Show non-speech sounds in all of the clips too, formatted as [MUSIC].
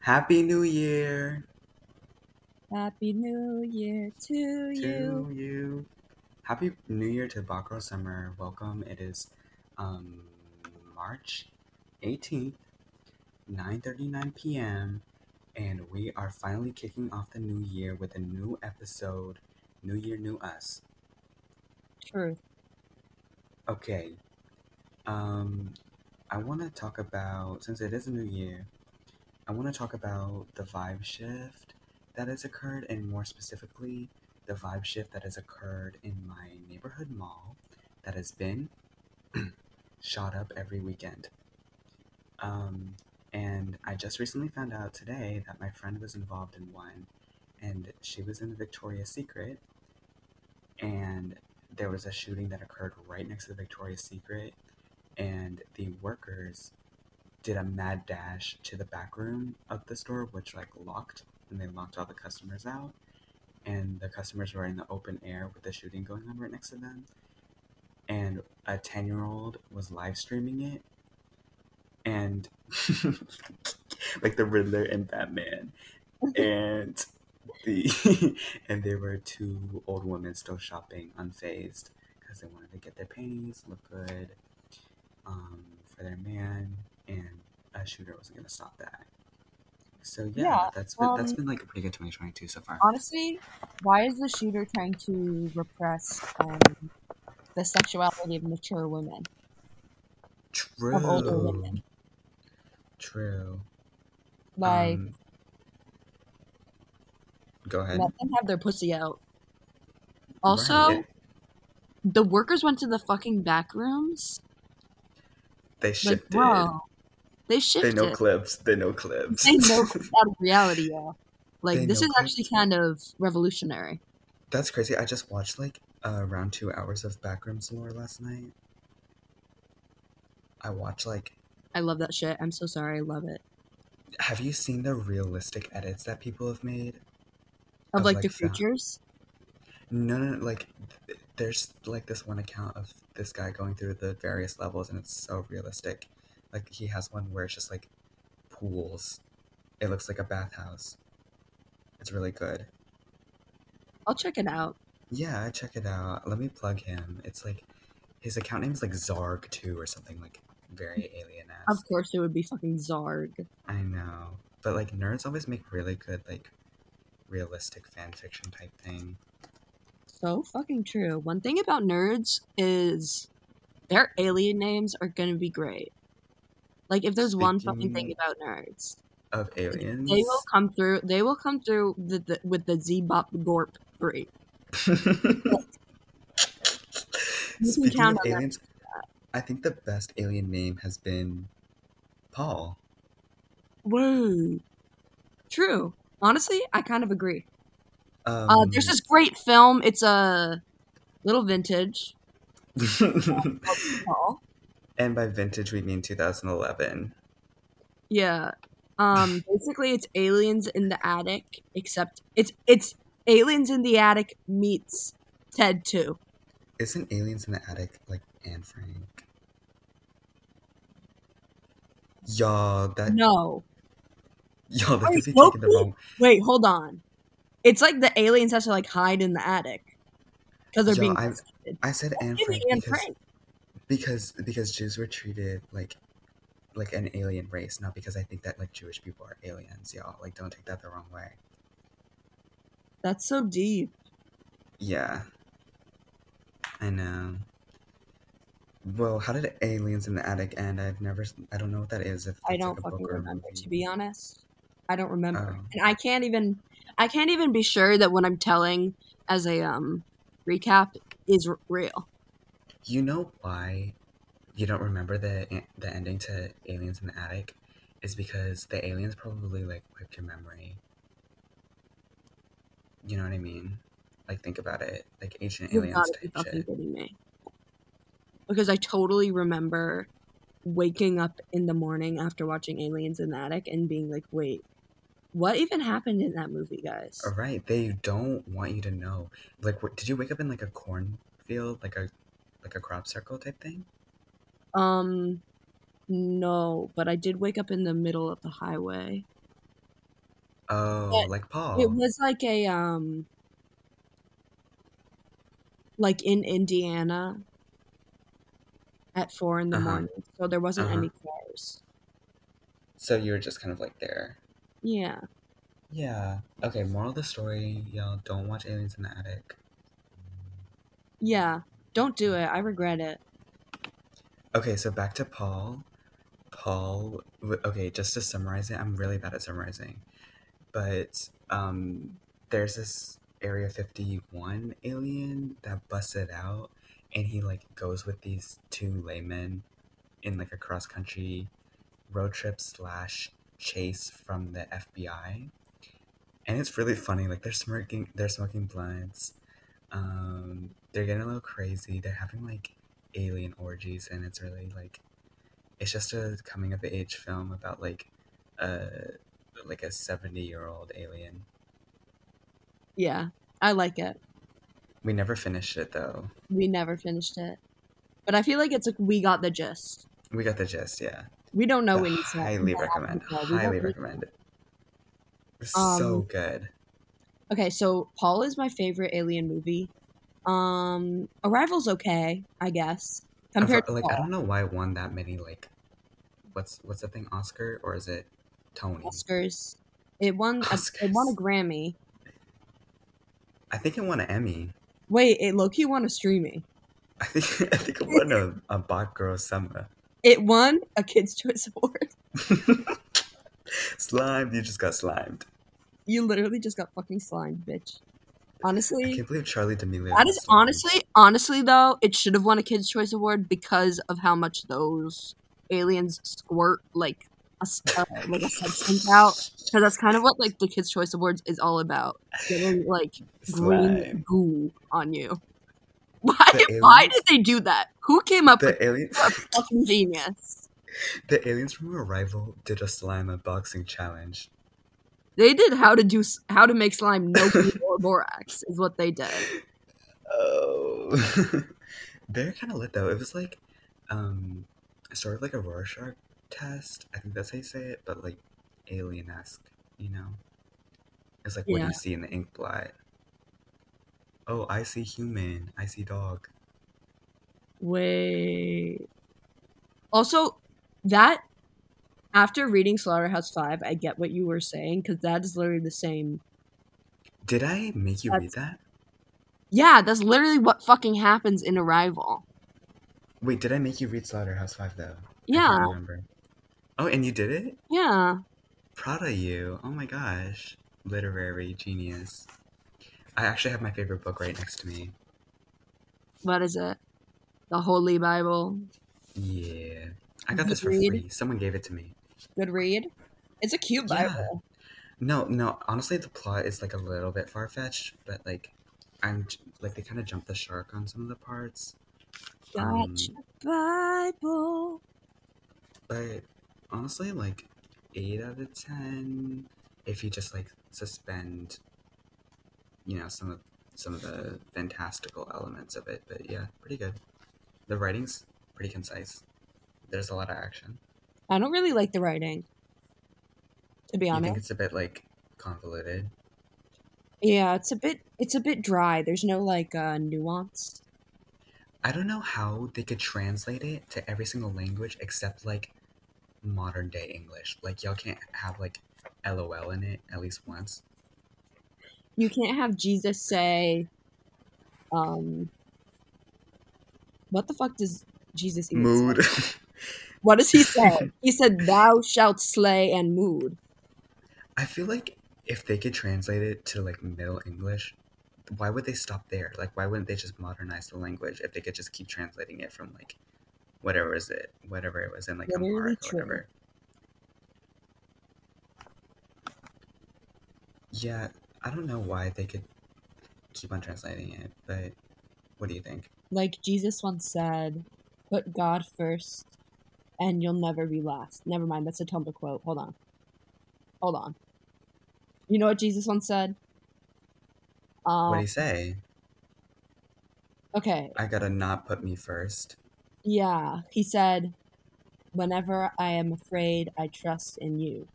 Happy New Year Happy New Year to you. to you. Happy New Year to Bakro Summer. Welcome. It is um, March 18th, 9:39 p.m. and we are finally kicking off the new year with a new episode. New Year, new us. Truth. Okay. Um, I want to talk about since it is a new year. I want to talk about the vibe shift that has occurred, and more specifically, the vibe shift that has occurred in my neighborhood mall that has been [CLEARS THROAT] shot up every weekend. Um, and I just recently found out today that my friend was involved in one, and she was in the Victoria's Secret, and there was a shooting that occurred right next to the Victoria's Secret, and the workers did a mad dash to the back room of the store, which like locked, and they locked all the customers out. And the customers were in the open air with the shooting going on right next to them. And a 10 year old was live streaming it. And [LAUGHS] like the Riddler and Batman. And the [LAUGHS] and there were two old women still shopping unfazed because they wanted to get their panties look good um, for their man, and a shooter wasn't going to stop that. So yeah, Yeah, that's been, that's um, been like a pretty good 2022 so far. Honestly, why is the shooter trying to repress um, the sexuality of mature women? of older True, women. true. Like, Um, go ahead. let them have their pussy out. Also, Right. the workers went to the fucking back rooms. They Like, shifted. They They know clips. They know clips. They know [LAUGHS] out of reality, yeah. Like, They this is actually kind of revolutionary. That's crazy. I just watched like uh, around two hours of Backrooms lore last night. I watched like. I love that shit. I'm so sorry. I love it. Have you seen the realistic edits that people have made? Of Of, like like, the creatures. No, no, no, like th- there's like this one account of this guy going through the various levels, and it's so realistic. Like he has one where it's just like pools. It looks like a bathhouse. It's really good. I'll check it out. Yeah, I check it out. Let me plug him. It's like his account name is like Zarg two or something like very alien Of course, it would be fucking Zarg. I know, but like nerds always make really good like realistic fan fiction type thing. So fucking true. One thing about nerds is their alien names are gonna be great. Like if there's one fucking thing about nerds, of aliens. they will come through. They will come through the, the, with the Z-Bop Gorp three. [LAUGHS] Speaking of that. aliens, I think the best alien name has been Paul. Whoa, true. Honestly, I kind of agree. Um, Uh, there's this great film. It's a little vintage. [LAUGHS] Paul. And by vintage we mean 2011. Yeah. Um [LAUGHS] basically it's aliens in the attic except it's it's aliens in the attic meets Ted 2. Isn't Aliens in the Attic like Anne Frank? Y'all, that No. y'all, that could be taken the wrong. Wait, hold on. It's like the aliens have to like hide in the attic cuz they're Yo, being I'm- I said Anne Frank Anne because Frank. Because because Jews were treated like like an alien race, not because I think that like Jewish people are aliens, y'all. Like, don't take that the wrong way. That's so deep. Yeah, I know. Well, how did Aliens in the Attic end? I've never, I don't know what that is. If I don't like fucking book or remember to be honest. I don't remember. Oh. And I can't even I can't even be sure that what I'm telling as a um recap is r- real. You know why you don't remember the the ending to Aliens in the Attic? Is because the aliens probably like wiped your memory. You know what I mean? Like think about it, like ancient You've aliens type fucking shit. kidding me. Because I totally remember waking up in the morning after watching Aliens in the Attic and being like, wait, what even happened in that movie, guys? All right, they don't want you to know. Like, what, did you wake up in like a cornfield, like a like a crop circle type thing? Um, no, but I did wake up in the middle of the highway. Oh, But like Paul. it was like a um like in Indiana at four in the Uh-huh. morning, so there wasn't Uh-huh. any cars. So you were just kind of like there. Yeah. Yeah. Okay, moral of the story, y'all don't watch Aliens in the Attic. Yeah. Don't do it. I regret it. Okay, so back to Paul. Paul, okay, just to summarize it, I'm really bad at summarizing. But um there's this Area 51 alien that busted out and he like goes with these two laymen in like a cross country road trip slash chase from the FBI. And it's really funny. Like they're smoking, they're smoking blunts. Um, they're getting a little crazy. They're having like alien orgies, and it's really like it's just a coming of age film about like a like a seventy year old alien. Yeah. I like it. We never finished it though. We never finished it. But I feel like it's like we got the gist. We got the gist. Yeah, We don't know stuff. highly recommend. we Highly recommend it. It's Um, so good. Okay, so Paul is my favorite alien movie. Um Arrival's okay, I guess. Compared to like. I don't know why it won that many like what's what's the thing Oscar or is it Tony? Oscars. It won a, it won a Grammy. I think it won an Emmy. Wait, it low-key won a streaming. I think I think it won a, a Bot Girl Summer. It won a Kids' Choice Award. [LAUGHS] slimed, you just got slimed. You literally just got fucking slimed, bitch. Honestly, I can't believe Charli D'Amelio. That is got is slimed. honestly, honestly though, it should have won a Kids' Choice Award because of how much those aliens squirt like a, uh, like a substance out. Because that's kind of what like the Kids' Choice Awards is all about, getting like green goo on you. [LAUGHS] Why? Why did they do that? Who came up with The aliens, a fucking genius? [LAUGHS] the aliens from Arrival did a slime unboxing challenge. They did how to do how to make slime no [LAUGHS] or borax is what they did. Oh, [LAUGHS] they're kind of lit though. It was like, um, sort of like a Rorschach test. I think that's how you say it, but like alien esque. You know, it's like what do you see in the ink blot? Oh, I see human. I see dog. Wait. Also, that after reading Slaughterhouse Five, I get what you were saying because that is literally the same. Did I make you read that? Yeah, that's literally what fucking happens in Arrival. Wait, did I make you read Slaughterhouse Five though? Yeah. Oh, and you did it? yeah. Proud of you. Oh my gosh. Literary genius. I actually have my favorite book right next to me. What is it? The Holy Bible. Yeah. I got this for free. Someone gave it to me. Good read. It's a cute Yeah. Bible. No, no, honestly the plot is like a little bit far fetched, but like I'm like they kind of jumped the shark on some of the parts. Um, Gotcha. Bible. but honestly, like eight out of ten if you just like suspend you know, some of some of the fantastical elements of it. But yeah, pretty good. The writing's pretty concise. There's a lot of action. I don't really like the writing. To be honest. think it's a bit like convoluted? Yeah, it's a bit it's a bit dry. There's no like uh nuance. I don't know how they could translate it to every single language except like modern day English. Like y'all can't have like LOL in it at least once. You can't have Jesus say um what the fuck does Jesus even Mood. [LAUGHS] What does he [LAUGHS] say? he said thou shalt slay and mood. I feel like if they could translate it to like Middle English, why would they stop there? Like why wouldn't they just modernize the language if they could just keep translating it from like whatever is it whatever it was in like Amharic or whatever. Yeah, I don't know why they could keep on translating it, but what do you think? Like Jesus once said, put God first and you'll never be last. Never mind, that's a Tumblr quote. Hold on. Hold on. You know what Jesus once said? What do Um you say? okay. I gotta not put me first. Yeah, he said, "Whenever I am afraid, I trust in you."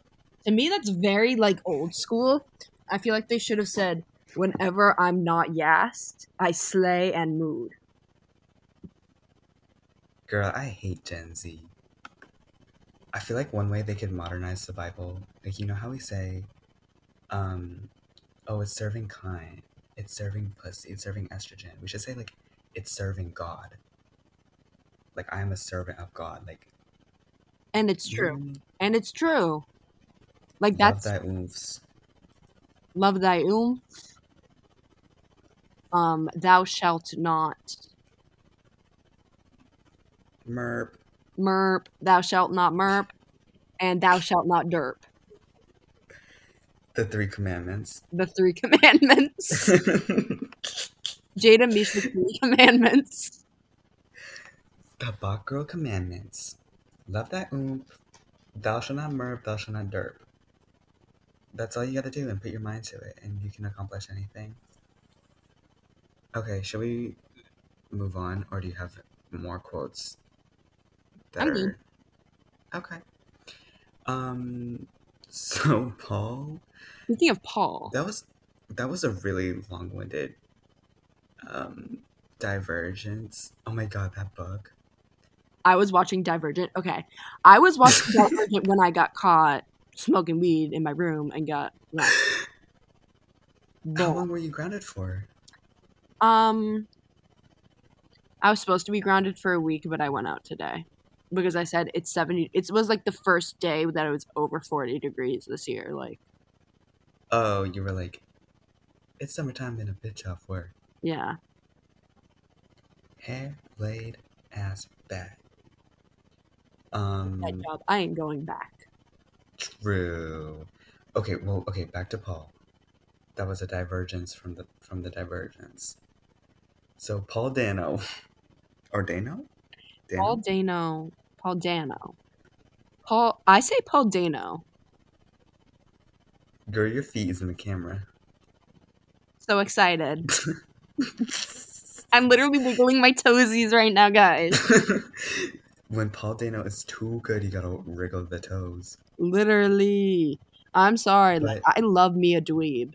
To me, that's very like old school. I feel like they should have said, "Whenever I'm not yassed, I slay and mood." Girl, I hate Gen Z. I feel like one way they could modernize the Bible, like you know how we say, um, oh, it's serving kind, it's serving pussy, it's serving estrogen. We should say like, it's serving God. Like I am a servant of God. Like, And it's true. And it's true. Like Love that's that oofs. love thy oomph. Um, thou shalt not Merp. Merp, thou shalt not merp, and thou shalt not derp. The three commandments. The three [LAUGHS] commandments. [LAUGHS] Jada Misha three [LAUGHS] commandments. the Bach Girl commandments. Love that oomph. Thou shalt not merp, thou shalt not derp. That's all you gotta do and put your mind to it, and you can accomplish anything. Okay, shall we move on, or do you have more quotes? That I'm good. are okay. Um. So [LAUGHS] Paul, Speaking of Paul, that was that was a really long-winded um divergence. Oh my god, that book. I was watching Divergent. Okay, I was watching [LAUGHS] Divergent when I got caught smoking weed in my room and got like, How boom. long were you grounded for? Um, I was supposed to be grounded for a week, but I went out today because I said it's seventy. It was like the first day that it was over forty degrees this year. Like, Oh, you were like, it's summertime and a bitch off work. yeah, Hair laid ass back. Um, that job. I ain't going back. true. Okay, well, okay, back to Paul. That was a divergence from the from the divergence. So Paul Dano, [LAUGHS] or Dano, Dano? Paul Dano. Paul Dano. Paul. I say Paul Dano. girl, your feet is in the camera. So excited. [LAUGHS] I'm literally wiggling my toesies right now, guys. [LAUGHS] when Paul Dano is too good, you gotta wriggle the toes. Literally. I'm sorry. Like, I love me a dweeb.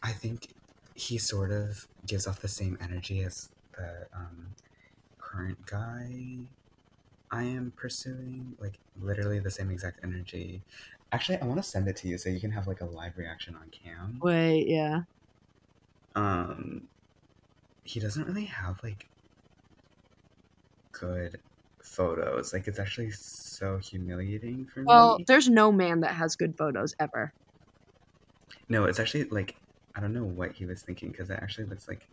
I think he sort of gives off the same energy as the um, current guy I am pursuing. Like literally the same exact energy. Actually, I want to send it to you so you can have like a live reaction on cam. Wait, yeah. Um, he doesn't really have like good photos. Like it's actually so humiliating for Well, me. Well, there's no man that has good photos ever. No, it's actually like I don't know what he was thinking because it actually looks like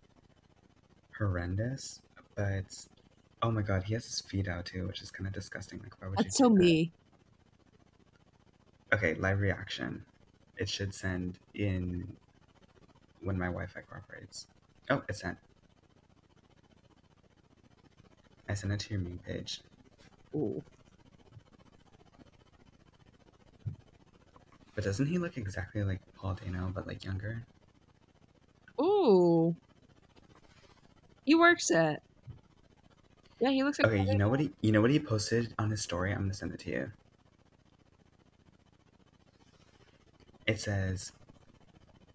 horrendous. But oh my god, he has his feet out too, which is kind of disgusting. Like why would That's you? so do that? me. Okay, live reaction. It should send in when my Wi-Fi cooperates. Oh, it sent. I sent it to your main page. Ooh. But doesn't he look exactly like Paul Dano, but like younger? Ooh. He works it. Yeah, he looks like Okay, you know what he you know what he posted on his story? I'm gonna send it to you. It says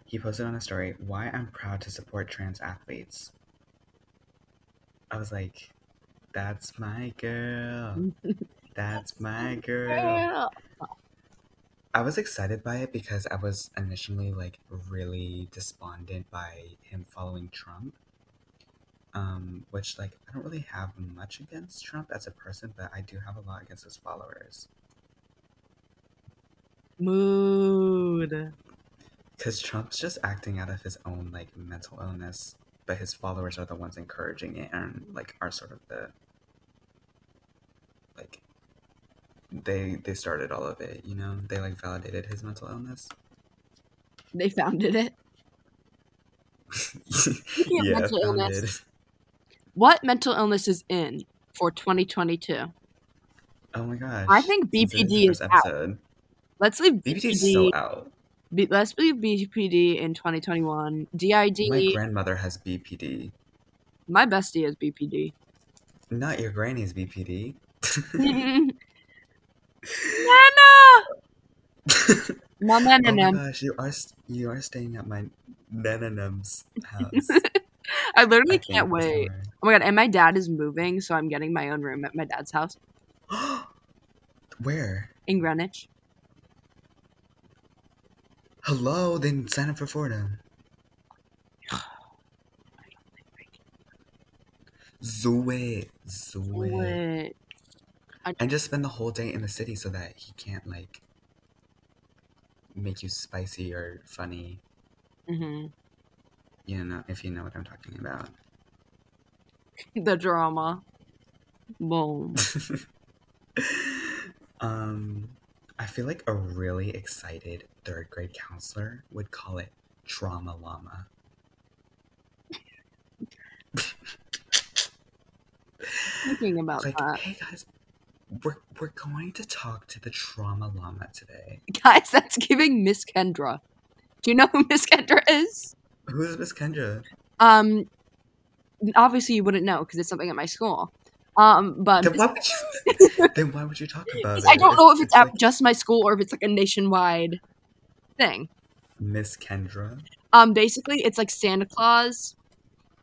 he posted on a story, why I'm proud to support trans athletes. I was like, that's my girl. [LAUGHS] That's my girl. Girl. I was excited by it because I was initially like really despondent by him following Trump. Um, which like I don't really have much against Trump as a person, but I do have a lot against his followers. Mood. Because Trump's just acting out of his own like mental illness, but his followers are the ones encouraging it and like are sort of the like they they started all of it, you know? They like validated his mental illness. They founded it. [LAUGHS] Yeah, mental illness. What mental illness is in for 2022? Oh my gosh. I think BPD is first out. Let's leave BPD BPD. is so out. B- let's leave BPD in 2021. DID. My My, grandmother has BPD. My bestie is BPD. Not your granny's BPD. [LAUGHS] Nana! [LAUGHS] Mom oh my gosh, you are you are staying at my Nananum's house. [LAUGHS] I literally I can't think that's the wait. Oh my god, and my dad is moving, so I'm getting my own room at my dad's house [GASPS] Where? in Greenwich. Hello, then sign up for Fordham. [SIGHS] Do it. Do it. And just spend the whole day in the city so that he can't like make you spicy or funny. hmm You know, if you know what I'm talking about. The drama. Boom. [LAUGHS] um, I feel like a really excited third grade counselor would call it trauma llama. Thinking about Like, that. hey guys, we're we're going to talk to the trauma llama today. Guys, that's giving Miss Kendra. Do you know who Miss Kendra is? Who's Miss Kendra? Um, obviously you wouldn't know because it's something at my school. Um, but Then why would you? [LAUGHS] then why would you talk about it? I don't know if it's, at like just my school or if it's like a nationwide thing. Miss Kendra. Um, basically, it's like Santa Claus,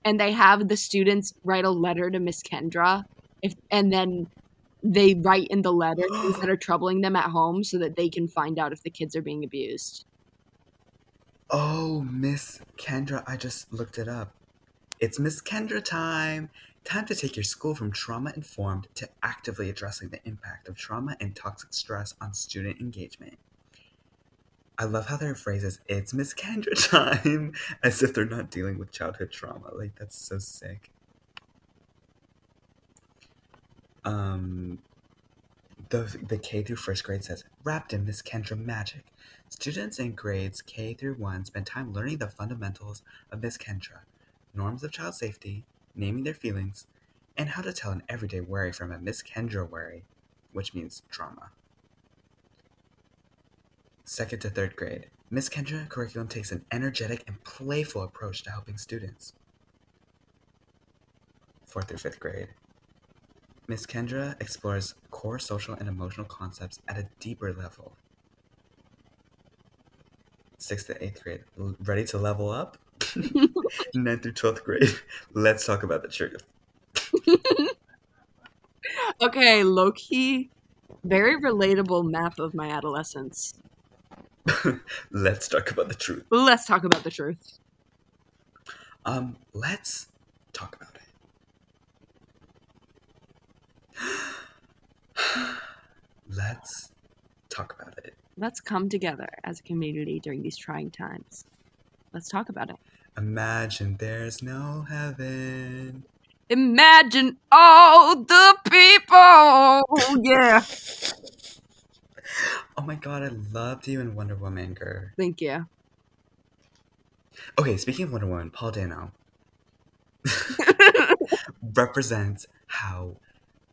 and they have the students write a letter to Miss Kendra, if and then they write in the letter things that [GASPS] are troubling them at home, so that they can find out if the kids are being abused. Oh, Miss Kendra. I just looked it up. It's Miss Kendra time. Time to take your school from trauma informed to actively addressing the impact of trauma and toxic stress on student engagement. I love how their phrase is, it's Miss Kendra [LAUGHS] time, as if they're not dealing with childhood trauma. Like, that's so sick. Um, the, the K through first grade says, wrapped in Miss Kendra magic. Students in grades K through 1 spend time learning the fundamentals of Miss Kendra, norms of child safety, naming their feelings, and how to tell an everyday worry from a Miss Kendra worry, which means trauma. Second to third grade, Miss Kendra curriculum takes an energetic and playful approach to helping students. Fourth through fifth grade, Miss Kendra explores core social and emotional concepts at a deeper level. Sixth to eighth grade, ready to level up? [LAUGHS] [LAUGHS] Ninth through twelfth grade, [LAUGHS] let's talk about the truth. Okay, low key, very relatable map of my adolescence. let's talk about the truth. Let's talk about the truth. Um, let's talk about it. [GASPS] let's talk about it. Let's come together as a community during these trying times. Let's talk about it. Imagine there's no heaven. Imagine all the people. [LAUGHS] Yeah. Oh my god, I loved you in Wonder Woman, girl. Thank you. Okay, speaking of Wonder Woman, Paul Dano [LAUGHS] represents how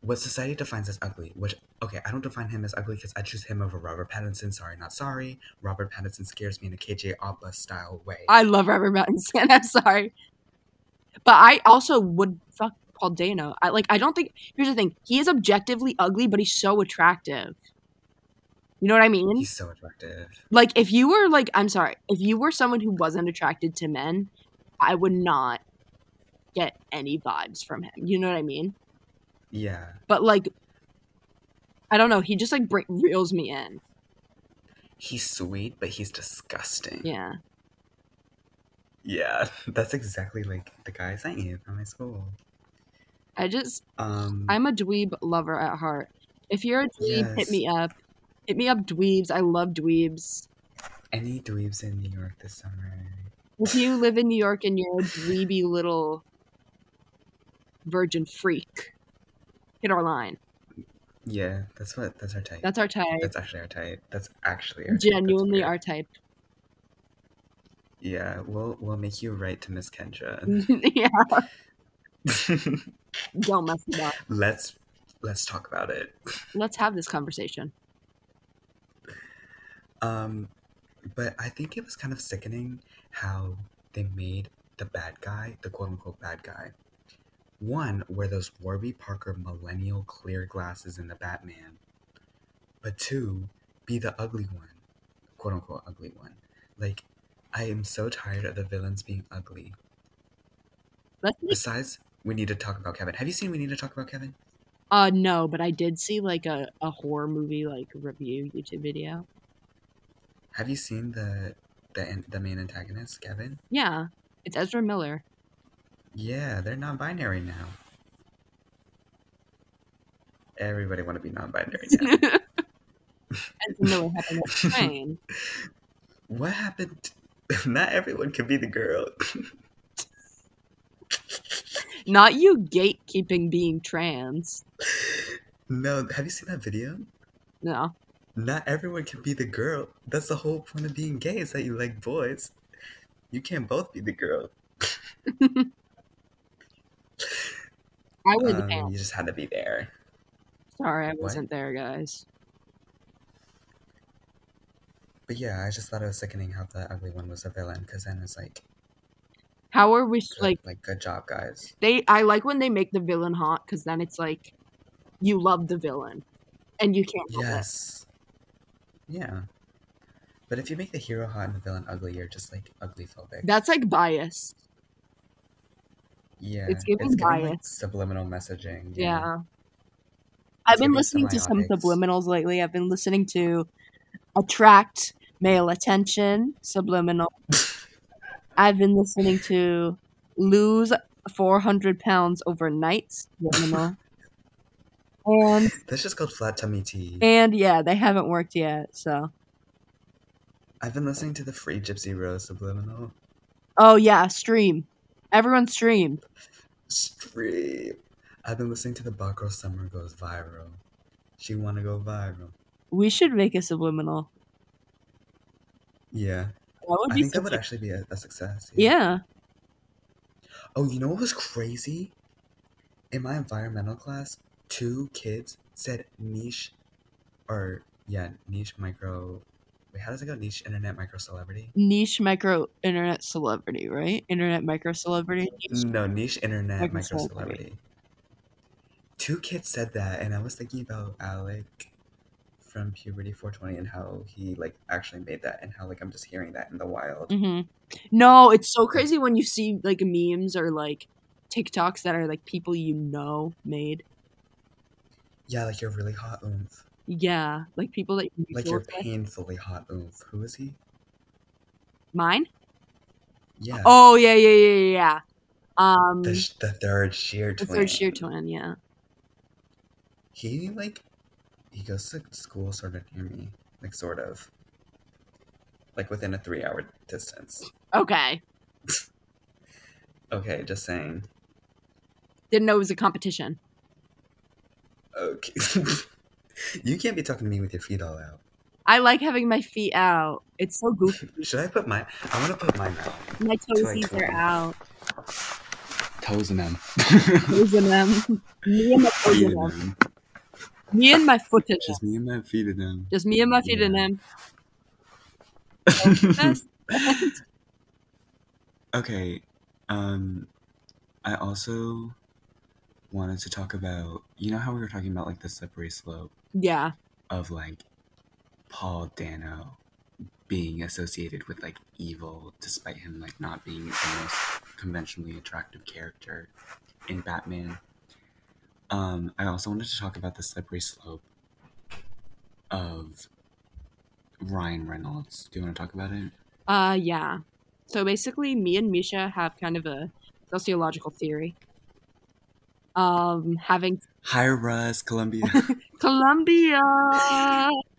what society defines as ugly. Which okay, I don't define him as ugly because I choose him over Robert Pattinson. Sorry, not sorry. Robert Pattinson scares me in a KJ Apa style way. I love Robert Pattinson. [LAUGHS] I'm sorry, but I also would fuck Paul Dano. I like. I don't think. Here's the thing. He is objectively ugly, but he's so attractive. You know what I mean? He's so attractive. like if you were like i'm sorry if you were someone who wasn't attracted to men i would not get any vibes from him you know what i mean Yeah, but like i don't know he just like reels me in. He's sweet, but he's disgusting. yeah. Yeah, [LAUGHS] that's exactly like the guys I knew from my school. i just Um, i'm a dweeb lover at heart. If you're a dweeb hit me up. Hit me up dweebs. I love dweebs. Any dweebs in New York this summer? if you live in new york and you're a dweeby little virgin freak hit our line Yeah, that's what. That's our type. that's our type That's actually our type. That's actually our genuinely weird. our type Yeah, we'll we'll make you write to Miss Kendra. [LAUGHS] [LAUGHS] yeah don't mess it up let's let's talk about it. let's have this conversation. Um, but I think it was kind of sickening how they made the bad guy, the quote unquote bad guy. One, wear those Warby Parker millennial clear glasses in the Batman. But two, be the ugly one. quote unquote ugly one. Like, I am so tired of the villains being ugly. Let's make, Besides, we need to talk about Kevin. Have you seen We Need to Talk About Kevin? uh no, but I did see like a, a horror movie like review YouTube video. Have you seen the the the main antagonist, Kevin? Yeah. It's Ezra Miller. Yeah, they're non-binary now. Everybody want to be non-binary now. Ezra Miller having a train. what happened? [LAUGHS] Not everyone can be the girl. [LAUGHS] Not you gatekeeping being trans. no, have you seen that video? No. Not everyone can be the girl. That's the whole point of being gay is that you like boys. You can't both be the girl. [LAUGHS] I wear the Um, pants. you just had to be there. Sorry, I wasn't there, guys. But yeah, I just thought it was sickening how the ugly one was a villain because then it's like, How are we good, like like good job, guys. they I like when they make the villain hot because then it's like you love the villain and you can't help it. Yes. Yeah. But if you make the hero hot and the villain ugly, you're just like ugly phobic. That's like bias. Yeah. it's giving like, bias. subliminal messaging. Yeah. I've been listening to some subliminals lately. I've been listening to attract male attention, subliminal. I've been listening to lose 400 pounds overnight, subliminal. and [LAUGHS] That's just called flat tummy tea. and yeah, they haven't worked yet, so. I've been listening to the Free Gypsy Rose subliminal. Oh yeah, stream. Everyone stream. Stream. I've been listening to the Bot Girl Summer Goes Viral. She wanna go viral. We should make a subliminal. Yeah. That would I be think that would actually be a, a success. Yeah. Oh, you know what was crazy? In my environmental class, two kids said niche, or yeah, niche micro. Wait, how does it go? Niche internet micro celebrity? Niche micro internet celebrity, right? Internet micro celebrity. Niche- No, niche internet Micro micro celebrity. celebrity. Two kids said that, and I was thinking about Alec from Puberty 420 and how he like actually made that, and how like I'm just hearing that in the wild. Mhm. No, it's so crazy when you see like memes or like TikToks that are like people you know made. Yeah, like you're really hot oomph. Yeah, like people that you Like you're with. painfully hot oomph. Who is he? Mine? Yeah. Oh yeah, yeah, yeah, yeah. Um, the, sh- the third sheer twin. the third sheer twin. Yeah. He like he goes to school sort of near me, like sort of, like within a three-hour distance. Okay. [LAUGHS] Okay, just saying. Didn't know it was a competition. Okay, [LAUGHS] you can't be talking to me with your feet all out. I like having my feet out. It's so goofy. [LAUGHS] Should I put my? I want to put mine out. My like toesies are clean. out. Toes in them. Toes in them. [LAUGHS] Me and my toes Feet in in them. them. Me and my foot in them. Just me and my feet in them. Just me and my feet in them. [LAUGHS] Okay. Um, I also wanted to talk about. You know how we were talking about like the slippery slope yeah. of like Paul Dano being associated with like evil, despite him like not being the most conventionally attractive character in Batman. Um, I also wanted to talk about the slippery slope of Ryan Reynolds. Do you want to talk about it? Uh, yeah. So basically, me and Misha have kind of a sociological theory. Um, having Hi, Russ, Columbia. [LAUGHS] Columbia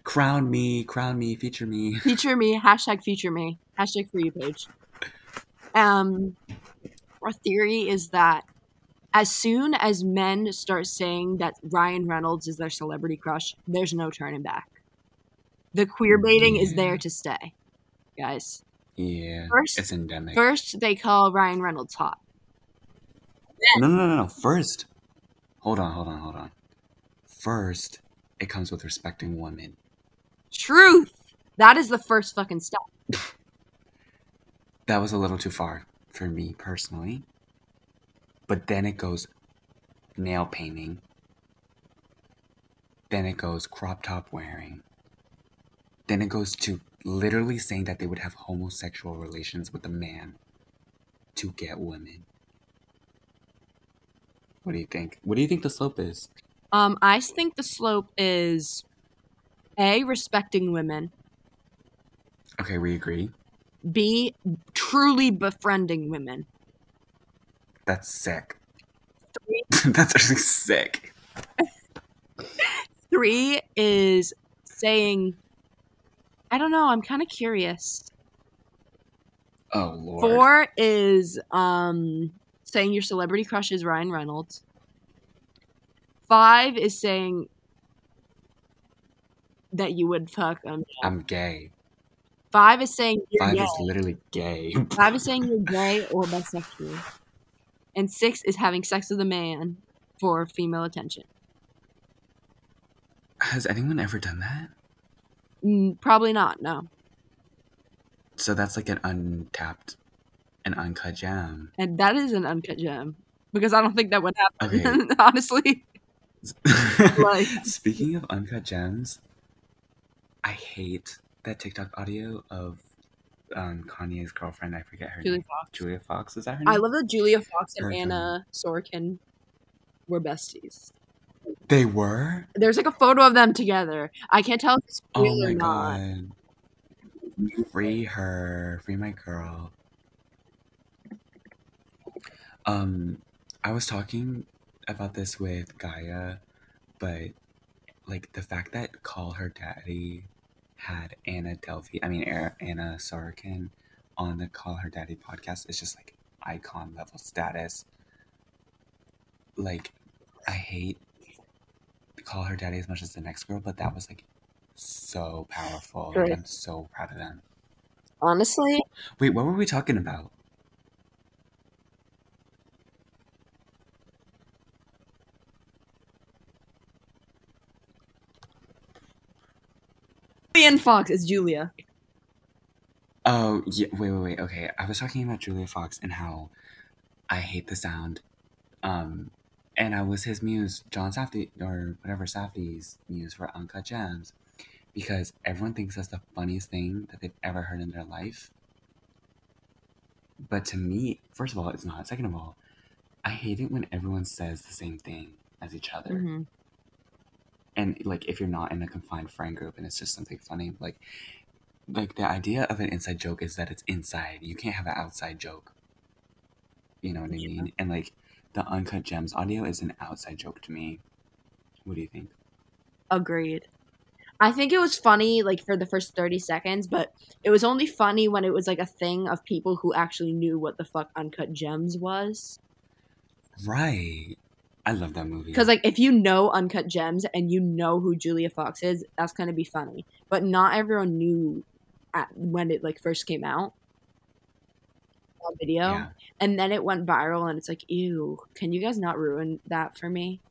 crown me, crown me, feature me. [LAUGHS] feature me hashtag feature me hashtag for you page. Um, our theory is that as soon as men start saying that Ryan Reynolds is their celebrity crush, there's no turning back. The queer baiting is there to stay, guys. Yeah, First- it's endemic. First, they call Ryan Reynolds hot. No, no, no, no. First, hold on, hold on, hold on. First, it comes with respecting women. Truth. That is the first fucking step. [LAUGHS] That was a little too far for me personally. But then it goes nail painting. Then it goes crop top wearing. Then it goes to literally saying that they would have homosexual relations with a man to get women. What do you think? What do you think the slope is? Um, I think the slope is A, respecting women, Okay, we agree. B, truly befriending women. That's sick. Three, [LAUGHS] That's actually sick. [LAUGHS] three is saying, I don't know, I'm kind of curious. Oh lord. Four is um saying your celebrity crush is Ryan Reynolds. Five is saying that you would fuck um I'm gay. five is saying you're Five gay. is literally gay. [LAUGHS] Five is saying you're gay or bisexual. And six is having sex with a man for female attention. Has anyone ever done that? Mm, probably not, no. So that's like an untapped, an uncut gem. And that is an uncut gem. Because I don't think that would happen, Okay. [LAUGHS] honestly. [LAUGHS] Like- Speaking of uncut gems, I hate that TikTok audio of um, Kanye's girlfriend. I forget her Julia name. Fox. Julia Fox. Is that her name? I love that Julia Fox and Her Anna Sorokin were besties. They were. There's like a photo of them together. I can't tell if it's Oh real my or not. god. Free her. Free my girl. Um, I was talking about this with Gaia, but like the fact that Call Her Daddy had Anna Delvey, I mean Anna Sorokin on the Call Her Daddy podcast is just like icon level status. Like, I hate Call Her Daddy as much as the next girl, but that was like so powerful. Like, I'm so proud of them. Honestly, Wait, what were we talking about? Julian Fox is Julia. Oh, yeah, wait, wait, wait. Okay, I was talking about Julia Fox and how I hate the sound. Um, and I was his muse, John Safdie, or whatever Safdie's muse for Uncut Gems, because everyone thinks that's the funniest thing that they've ever heard in their life. But to me, first of all, it's not. Second of all, I hate it when everyone says the same thing as each other. hmm and like if you're not in a confined friend group and it's just something funny like like the idea of an inside joke is that it's inside you can't have an outside joke you know what i Yeah. mean and like the uncut gems audio is an outside joke to me what do you think Agreed. I think it was funny like for the first 30 seconds, but it was only funny when it was like a thing of people who actually knew what the fuck Uncut Gems was. right i love that movie Because like if you know Uncut Gems and you know who Julia Fox is, that's gonna be funny. But not everyone knew at, when it like first came out on video, yeah and then it went viral, and it's like, ew, can you guys not ruin that for me?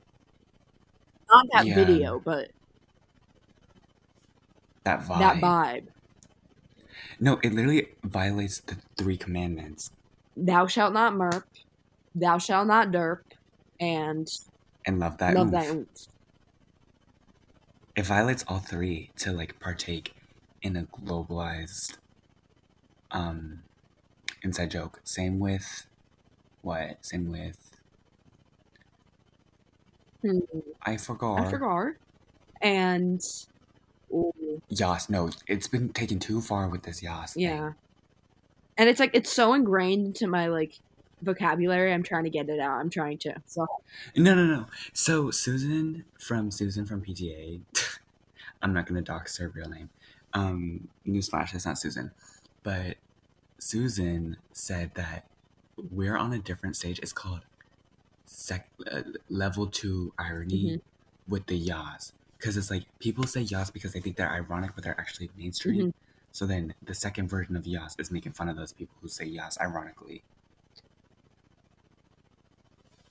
Not that Yeah. video, but that vibe that vibe. no it literally violates the three commandments Thou shalt not murp, thou shalt not derp, and and love that love oomph. that oomph. it violates all three to like partake in a globalized um inside joke same with what same with Hmm, i forgot I forgot. And ooh, yas no it's been taken too far with this yas thing. yeah. And it's like it's so ingrained into my like vocabulary. I'm trying to get it out. I'm trying to. So no no no so susan from susan from pta [LAUGHS] i'm not gonna dox her real name um newsflash it's not susan but susan said that we're on a different stage it's called sec- uh, level two irony with the yas because it's like people say yas because they think they're ironic but they're actually mainstream Mhm. so then the second version of yas is making fun of those people who say yas ironically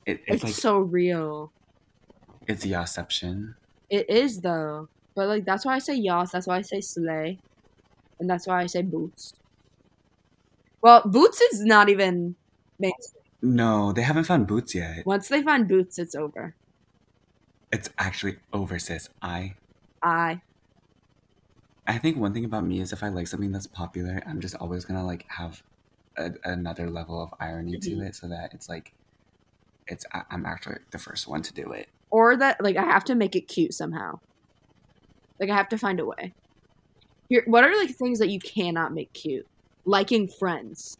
it, it's, it's, like so real. it's yasception It is though. But like that's why I say yas. That's why I say slay, and that's why I say boots. Well, boots is not even mainstream. no they haven't found boots yet Once they find boots, it's over. it's actually over sis i I I think one thing about me is if I like something that's popular, I'm just always gonna like have a, another level of irony Mhm. to it, so that it's like, it's I, I'm actually the first one to do it. or that like I have to make it cute somehow. Like I have to find a way. Here, what are like things that you cannot make cute? Liking friends.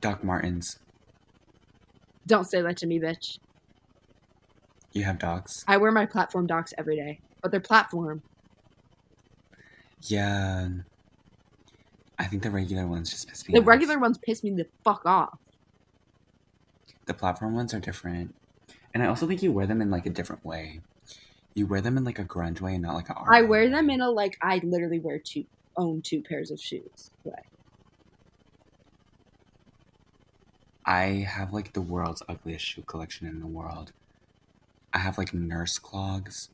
Doc Martens, Don't say that to me, bitch. you have dogs. I wear my platform docs every day, but they're platform. Yeah. I think the regular ones just piss me The off. regular ones piss me the fuck off. The platform ones are different. And I also think you wear them in like a different way. You wear them in like a grunge way and not like a I wear them in a like I literally wear two own two pairs of shoes. way. I have like the world's ugliest shoe collection in the world. I have like nurse clogs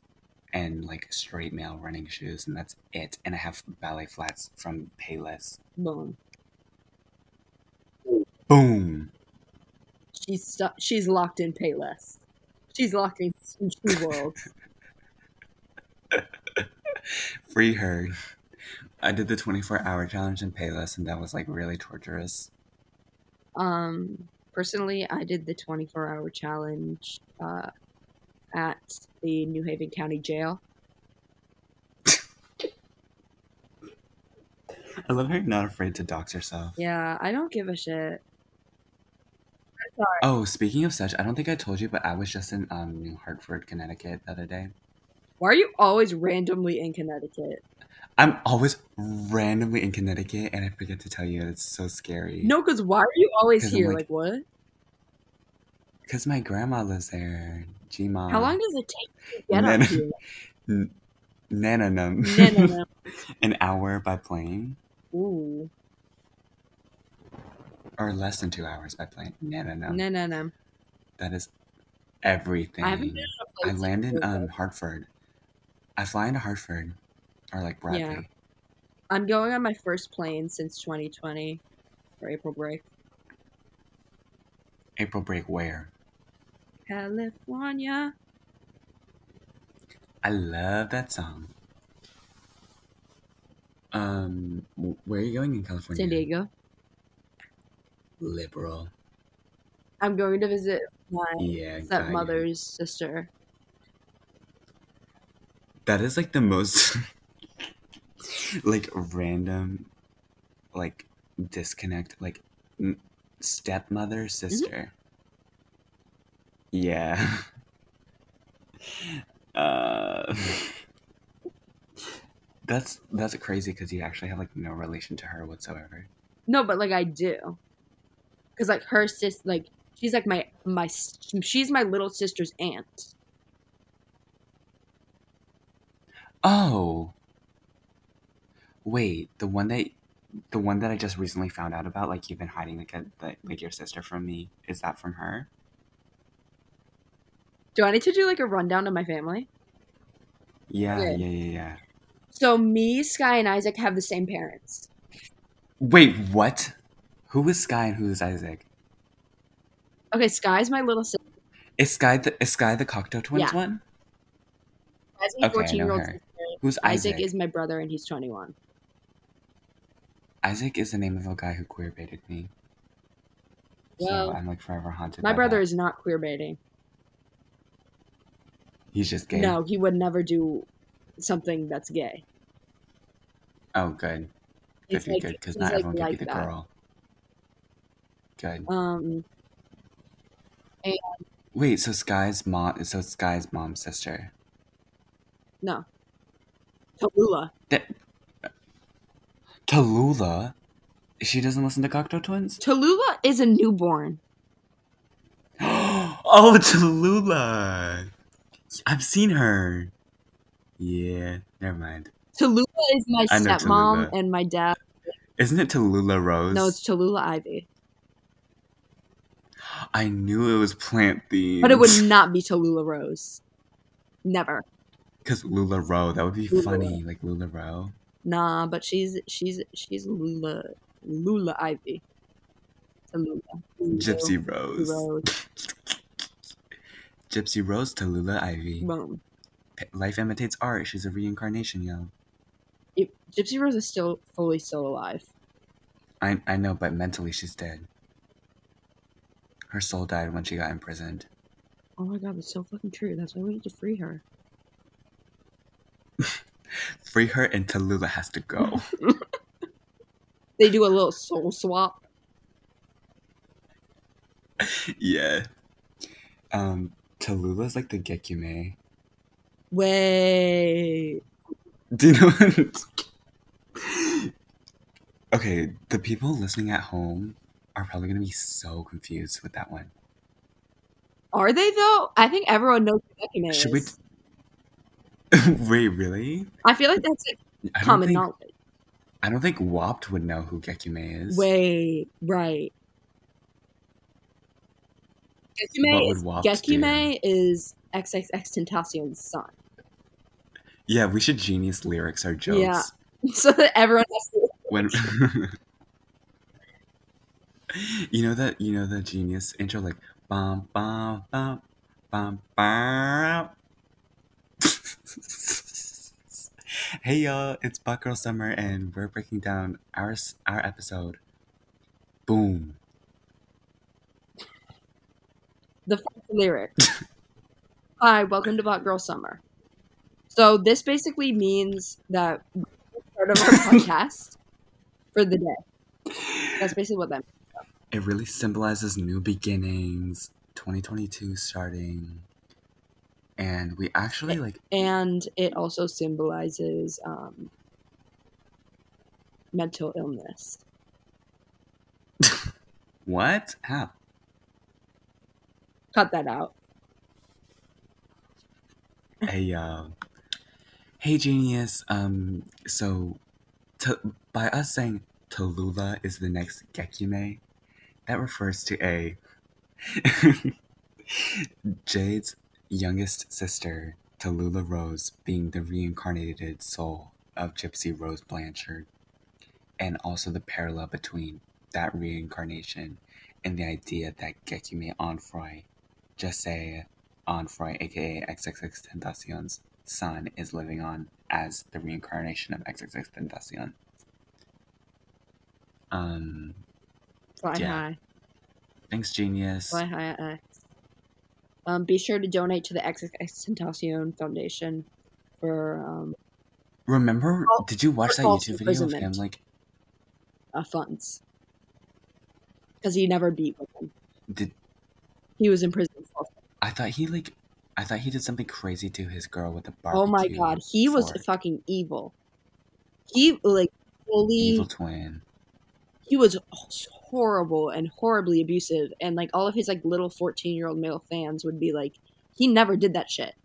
and like straight male running shoes, and that's it. And I have ballet flats from Payless. Boom. Boom! She's stu- she's locked in Payless. She's locked in shoe world. [LAUGHS] Free her. I did the 24 hour challenge in Payless, and that was like really torturous. Um, personally, I did the 24 hour challenge uh, at the New Haven County Jail. [LAUGHS] I love how you're not afraid to dox yourself. Yeah, I don't give a shit. Oh, speaking of such, I don't think I told you, but I was just in um, New Hartford, Connecticut the other day. Why are you always randomly in Connecticut? I'm always randomly in Connecticut, and I forget to tell you. It's so scary. No, because why are you always here? like- Like, what? because my grandma lives there. Gma. How long does it take to get Nana- up here? [LAUGHS] Nananum. No. [LAUGHS] An hour by plane, Ooh, or less than two hours by plane. No, no, no, no. No, no. That is everything. I haven't been on a I land in um Hartford. I fly into Hartford, or like Bradley. Yeah. I'm going on my first plane since 2020 for April break. April break where? California. I love that song. Um, where are you going in California? San Diego. Liberal. I'm going to visit my Yeah. stepmother's sister. That is like the most [LAUGHS] like random like disconnect like stepmother sister. Yeah. [LAUGHS] Uh [LAUGHS] That's that's crazy because you actually have like no relation to her whatsoever. No, but like I do, because like her sis, like she's like my my she's my little sister's aunt. Oh. Wait, the one that the one that I just recently found out about, like you've been hiding like a, the, like your sister from me, is that from her? Do I need to do like a rundown of my family? Yeah, Yeah. yeah, yeah, yeah. So me, Sky, and Isaac have the same parents. Wait, what? Who is Sky and who is Isaac? Okay, Sky's my little sister. Is Sky the is Sky the Cocteau Twins Yeah. one? Sky's my Okay, I know 14 year old sister. Who's Isaac Isaac? is my brother, and he's 21. Isaac is the name of a guy who queer baited me. so Well, I'm like forever haunted. My brother that. is not queer baiting. He's just gay. No, he would never do something that's gay. Oh, good. Good, like, good. Because not like, everyone can like be the that. girl. Good. Um, Wait, so Sky's mom. So Sky's mom's sister. no. Tallulah. Tallulah. She doesn't listen to Cocteau Twins. Tallulah is a newborn. [GASPS] oh, Tallulah. I've seen her. Yeah, never mind. Tallulah is my I know stepmom, Tallulah. and my dad. Isn't it Tallulah Rose? No, it's Tallulah Ivy. I knew it was plant themed. But it would not be Tallulah Rose. Never. Because LuLaRoe. That would be Lula funny. Like LuLaRoe. Nah, but she's she's she's Lula Lula Ivy. Tallulah. Lulu Gypsy Rose. Rose. Gypsy Rose Tallulah Ivy. Boom. Life imitates art. She's a reincarnation, yo. Gypsy Rose is still fully still alive. I I know, but mentally she's dead. Her soul died when she got imprisoned. Oh my god, that's so fucking true. That's why we need to free her. [LAUGHS] Free her and Tallulah has to go. [LAUGHS] They do a little soul swap. [LAUGHS] yeah. Um, Tallulah's like the Gekyume. Way. Do you know what? okay, the people listening at home are probably gonna be so confused with that one. Are they though? I think everyone knows what Gekyume Should we? is. [LAUGHS] Wait, really? I feel like that's like common think knowledge. I don't think Wopt would know who Gekyume is. Way right. Gekyume is, Gekyume is XXXTentacion's son. Yeah, we should genius lyrics our jokes. Yeah. [LAUGHS] So that everyone has to. When [LAUGHS] [LAUGHS] you know that you know the genius intro like bum bum bum bum bum. [LAUGHS] hey y'all, it's Buck Girl Summer, and we're breaking down our s- our episode. Boom. the first lyric. Hi, welcome to Bot Girl Summer. So this basically means that we're part of our [LAUGHS] podcast for the day. That's basically what that means. It really symbolizes new beginnings, 2022 starting, and we actually like And it also symbolizes um, mental illness. [LAUGHS] what? How? Cut that out. hey uh hey genius um so to, by us saying Tallulah is the next Gekyume, that refers to a [LAUGHS] Jade's youngest sister, Tallulah Rose, being the reincarnated soul of Gypsy Rose Blanchard, and also the parallel between that reincarnation and the idea that Gekyume Onfroy, say Onfroy, aka XXXTentacion's son, is living on as the reincarnation of XXXTentacion. Um, Fly Yeah. high. thanks, genius. Fly high at X. Um, be sure to donate to the XXX Foundation for um, Remember, Fal- did you watch that YouTube video of him? Like, uh, funds. Because he never beat with them. did He was in prison for I thought he like, I thought he did something crazy to his girl with the bar. Oh my god, he was fucking evil. He like fully evil twin. he was horrible and horribly abusive and like all of his like little 14-year-old male fans would be like he never did that shit.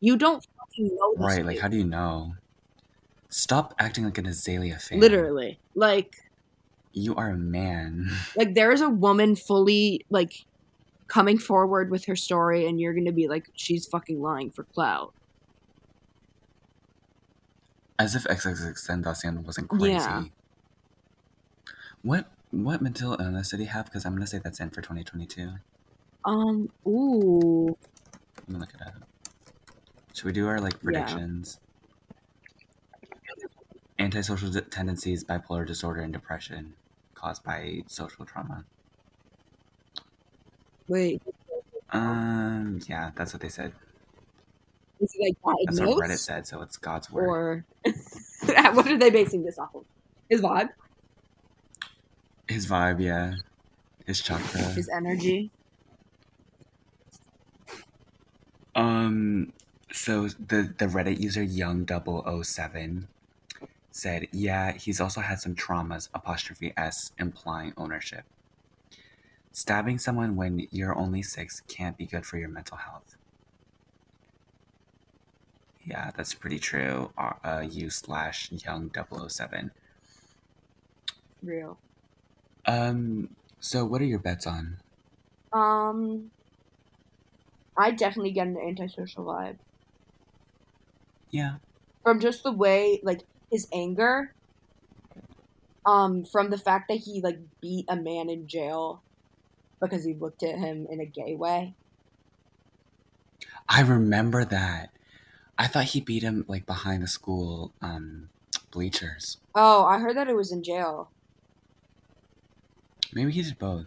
You don't fucking know Right? Like, how do you know? Stop acting like an Azalea fan. literally. Like you are a man. [LAUGHS] like there is a woman fully like coming forward with her story and you're going to be like she's fucking lying for clout. As if XXXTentacion wasn't crazy. Yeah. What what mental illness did he have? Because I'm gonna say that's in for 2022. Um ooh Let me look it up. Should we do our like predictions? Yeah. Antisocial d- tendencies, bipolar disorder, and depression caused by social trauma. wait, Um, yeah, that's what they said. is he like That's what Reddit said, so it's God's word. or [LAUGHS] what are they basing this off of? His vibe, His vibe, yeah. His chakra. his energy. Um, so the the Reddit user young 007 said, "Yeah, he's also had some traumas." Apostrophe s implying ownership. Stabbing someone when you're only six can't be good for your mental health. Yeah, that's pretty true. Uh, uh, you slash young 007. Real. Um, so what are your bets on? Um, I definitely get an antisocial vibe Yeah, from just the way, like his anger. Um, from the fact that he like beat a man in jail because he looked at him in a gay way. I remember that. I thought he beat him like behind the school um bleachers. Oh, I heard that it was in jail. Maybe he did both.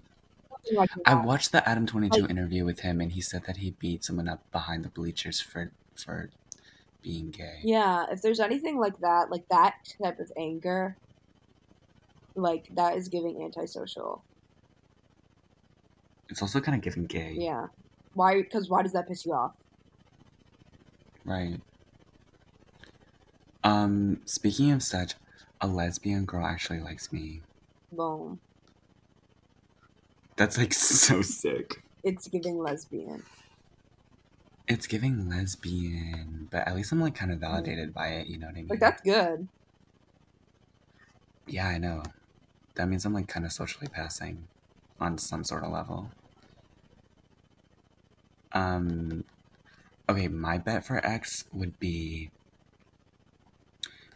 I watched the Adam22 interview with him, and he said that he beat someone up behind the bleachers for for being gay. Yeah, if there's anything like that, like that type of anger, like that is giving antisocial. It's also kind of giving gay, Yeah. Why? Because why does that piss you off? right? Um, speaking of such, a lesbian girl actually likes me. Boom. That's like [LAUGHS] so sick. It's giving lesbian. It's giving lesbian, but at least I'm like kind of validated by it. You know what I mean? Like that's good. Yeah, I know. That means I'm like kind of socially passing on some sort of level. Um okay, my bet for X would be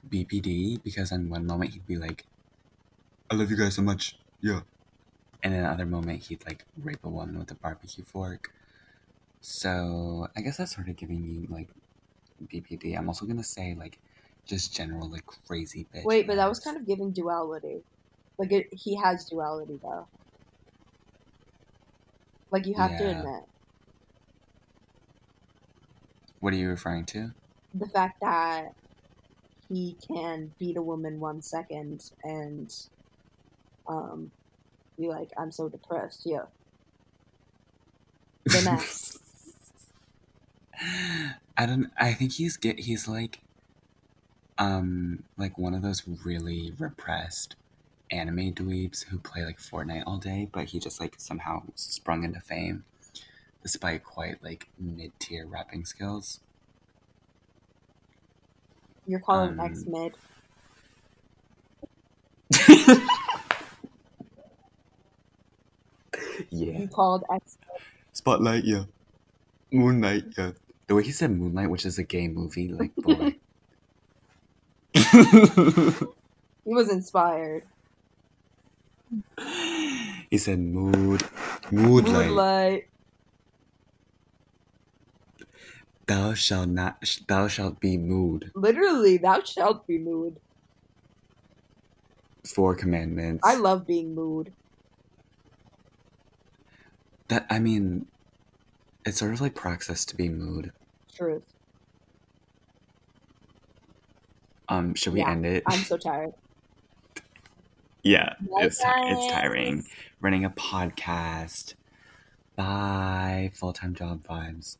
BPD because in one moment he'd be like I love you guys so much. Yeah. And in another moment he'd like rape a woman with a barbecue fork. So I guess that's sort of giving me like BPD. I'm also gonna say like just general like crazy bitch. Wait, but that was kind of giving duality. Like it, he has duality though. Like you have to admit What are you referring to? the fact that he can beat a woman one second and um be like, I'm so depressed. Yeah. [LAUGHS] The next. I don't. I think he's get. He's like, um, like one of those really repressed anime dweebs who play like Fortnite all day, but he just like somehow sprung into fame, despite quite like mid tier rapping skills. You're calling Um, X mid. [LAUGHS] [LAUGHS] Yeah. You called X Spotlight. Yeah. Moonlight. Yeah. The way he said Moonlight, which is a gay movie, like [LAUGHS] boy. he was inspired. he said mood, moodlight. Moonlight. Thou shalt not. Thou shalt be mood. Literally, thou shalt be mood. Four commandments. I love being mood. That. I mean, it's sort of like praxis to be mood. Truth. Um, should we Yeah, end it? I'm so tired. [LAUGHS] yeah, Bye, it's it's tiring. Running a podcast. Bye. Full time job vibes.